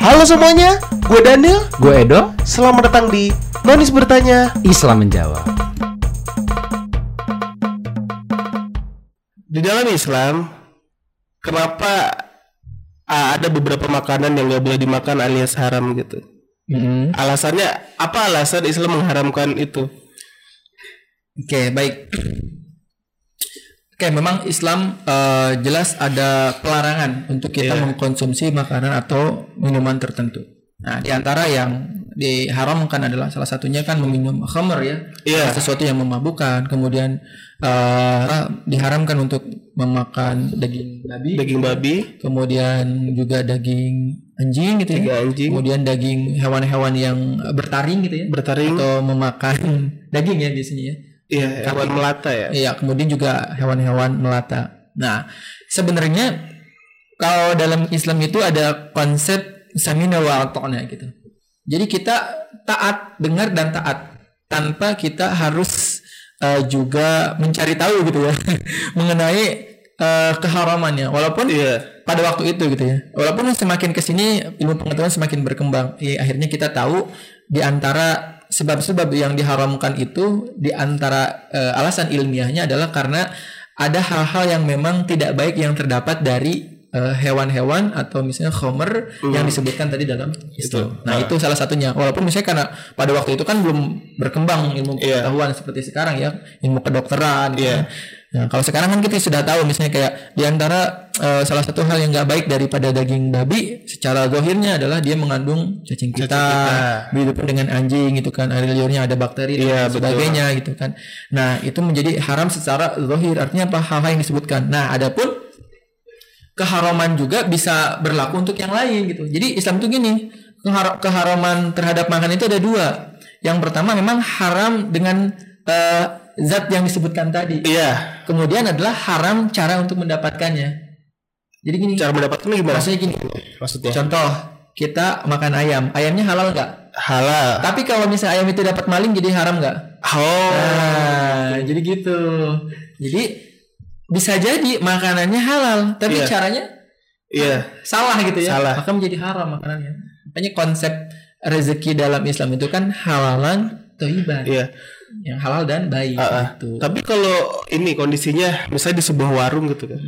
Halo semuanya, gue Daniel. Gue Edo, Selamat datang di Nonis Bertanya. Islam menjawab. Di dalam Islam, kenapa ada beberapa makanan yang gak boleh dimakan alias haram gitu? Mm-hmm. Alasannya apa? Alasan Islam mengharamkan itu? Oke, baik. Oke, memang Islam eh, jelas ada pelarangan untuk kita Iya. mengkonsumsi makanan atau minuman tertentu. Nah, di antara yang diharamkan adalah salah satunya kan meminum khamr ya, Iya. sesuatu yang memabukkan. Kemudian eh, diharamkan untuk memakan daging babi, Daging babi, kemudian juga daging anjing gitu ya. anjing, Kemudian daging hewan-hewan yang bertaring gitu ya, bertaring, atau memakan daging ya biasanya ya. Iya hewan melata ya. Iya, kemudian juga hewan-hewan melata. Nah, sebenarnya kalau dalam Islam itu ada konsep samina wa gitu. Jadi kita taat, dengar dan taat tanpa kita harus eh, juga mencari tahu gitu ya mengenai eh, keharamannya. Walaupun Iya. pada waktu itu gitu ya. Walaupun semakin ke sini ilmu pengetahuan semakin berkembang, ya, akhirnya kita tahu di antara sebab-sebab yang diharamkan itu di antara eh, alasan ilmiahnya adalah karena ada hal-hal yang memang tidak baik yang terdapat dari eh, hewan-hewan atau misalnya khomer yang disebutkan tadi dalam itu. Nah, itu salah satunya. Walaupun misalnya karena pada waktu itu kan belum berkembang ilmu Iya. pengetahuan seperti sekarang ya, ilmu kedokteran gitu Iya. kan. Nah, kalau sekarang kan kita sudah tahu misalnya kayak di antara eh, salah satu hal yang nggak baik daripada daging babi secara zahirnya adalah dia mengandung cacing kita, begitu pun dengan anjing gitu kan, air liurnya ada bakteri dan Iya, lain betul. sebagainya gitu kan. Nah, itu menjadi haram secara zahir. Artinya apa? Hal-hal yang disebutkan. Nah, adapun keharaman juga bisa berlaku untuk yang lain gitu. Jadi Islam itu gini, kehar- keharaman terhadap makan itu ada dua. Yang pertama memang haram dengan eh, zat yang disebutkan tadi. Iya. Kemudian adalah haram cara untuk mendapatkannya. Jadi gini, Cara mendapatkannya gimana? maksudnya gini. Maksudnya? Contoh, kita makan ayam, ayamnya halal nggak? Halal. Tapi kalau misalnya ayam itu dapat maling jadi haram nggak? Oh. Nah, jadi gitu. Jadi bisa jadi makanannya halal, tapi Iya. caranya Iya. salah gitu ya. Salah. Maka menjadi haram makanannya. Makanya konsep rezeki dalam Islam itu kan halalan toiban. Iya. Yang halal dan baik ah. gitu. Tapi kalau ini kondisinya misalnya di sebuah warung gitu kan.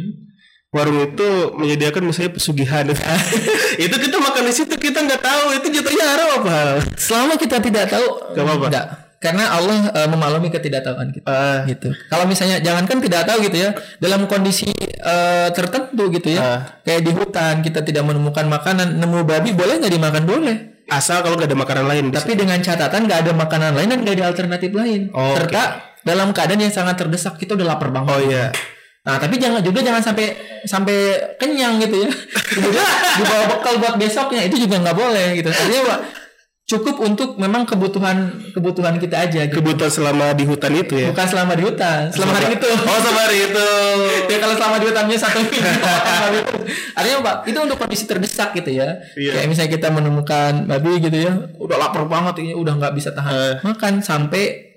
Warung itu menyediakan misalnya pesugihan. itu kita makan di situ kita nggak tahu itu jatuhnya haram apa. Selama kita tidak tahu Gak apa-apa. enggak. Karena Allah eh, memaklumi ketidaktahuan kita. Ah, gitu. Kalau misalnya jangankan tidak tahu gitu ya, dalam kondisi eh, tertentu gitu ya, Ah. kayak di hutan kita tidak menemukan makanan, nemu babi boleh nggak dimakan boleh. Asal kalau nggak ada makanan lain. Tapi dengan catatan nggak ada makanan lain dan nggak ada alternatif lain. Oh, Serta dalam keadaan yang sangat terdesak kita udah lapar banget. Oh iya. Nah tapi jangan juga jangan sampai sampai kenyang gitu ya. Kemudian dibawa bekal buat besoknya itu juga nggak boleh gitu. Artinya cukup untuk memang kebutuhan kebutuhan kita aja. Gitu. Kebutuhan selama di hutan itu ya. Bukan selama di hutan, selama hari itu. Oh selama hari itu. ya kalau selama di hutannya satu minggu. Artinya Pak, itu untuk kondisi terdesak gitu ya. Iya. Kayak misalnya kita menemukan babi gitu ya, udah lapar banget ini udah nggak bisa tahan Eh. makan sampai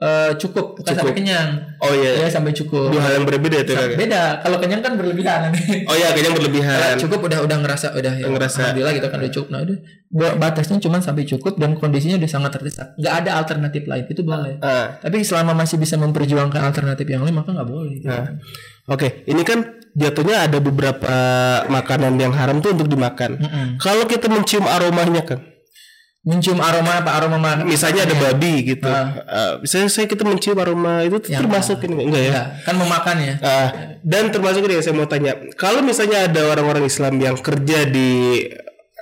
eh, cukup, bukan sampai kenyang. Oh iya. Ya sampai cukup. Dua hal yang berbeda itu kan. Beda. Kalau kenyang kan berlebihan. Oh iya kayaknya berlebihan. cukup udah udah ngerasa udah ya, Ngerasa. alhamdulillah gitu kan udah cukup. Nah udah ba- batasnya cuma sampai cukup dan kondisinya udah sangat terdesak. Nggak ada alternatif lain itu boleh. Ah, Tapi selama masih bisa memperjuangkan alternatif yang lain maka nggak boleh. nah. Oke, ini kan jatuhnya ada beberapa makanan yang haram tuh untuk dimakan. Mm-mm. Kalau kita mencium aromanya kan, Mencium aroma apa aroma makan? misalnya ada babi gitu, Ah. Eh, misalnya saya kita mencium aroma itu Yang termasuk ini enggak ya? Ya, kan memakan ya. Ah, dan termasuk ini saya mau tanya, kalau misalnya ada orang-orang Islam yang kerja di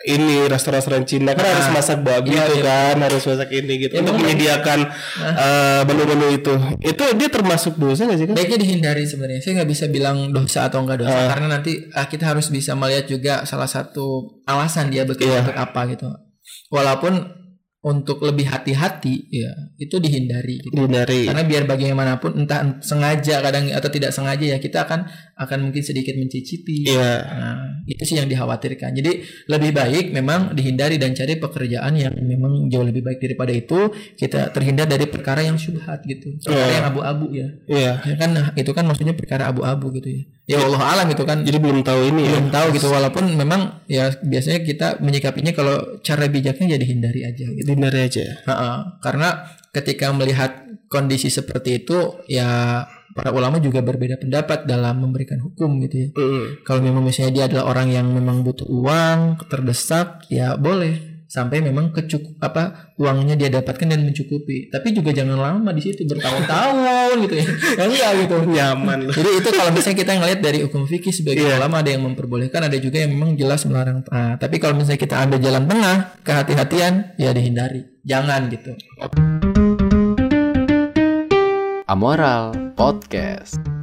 ini restoran-restoran Cina kan harus masak babi Iya, itu iya. kan harus masak ini gitu Ya, untuk bener. menyediakan eh, menu-menu itu itu dia termasuk dosa nggak sih kan? Baiknya dihindari sebenarnya. Saya nggak bisa bilang dosa atau enggak dosa Ah. karena nanti kita harus bisa melihat juga salah satu alasan dia bekerja Iya. untuk apa gitu. Walaupun untuk lebih hati-hati ya itu dihindari gitu. Dihindari. Karena biar bagaimanapun entah sengaja kadang atau tidak sengaja ya kita akan akan mungkin sedikit mencicipi. Iya. Nah, itu sih yang dikhawatirkan. Jadi lebih baik memang dihindari dan cari pekerjaan yang memang jauh lebih baik daripada itu. Kita terhindar dari perkara yang syubhat gitu. Perkara Iya. yang abu-abu ya. Iya. Ya kan nah, itu kan maksudnya perkara abu-abu gitu ya. Ya Allah alam itu kan Jadi belum tahu ini ya. belum tahu gitu walaupun memang ya biasanya kita menyikapinya kalau cara bijaknya jadi hindari aja gitu. Hindari aja. Ha-ha. Karena ketika melihat kondisi seperti itu ya para ulama juga berbeda pendapat dalam memberikan hukum gitu ya. Mm. Kalau memang misalnya dia adalah orang yang memang butuh uang, terdesak, ya boleh sampai memang kecukup apa uangnya dia dapatkan dan mencukupi. Tapi juga jangan lama di situ bertahun-tahun gitu ya. Ya enggak gitu. Nyaman loh. Jadi itu kalau misalnya kita ngelihat dari hukum fikih sebagai Iya. ulama ada yang memperbolehkan, ada juga yang memang jelas melarang. Nah, tapi kalau misalnya kita ambil jalan tengah, kehati-hatian ya dihindari. Jangan gitu. Amoral Podcast.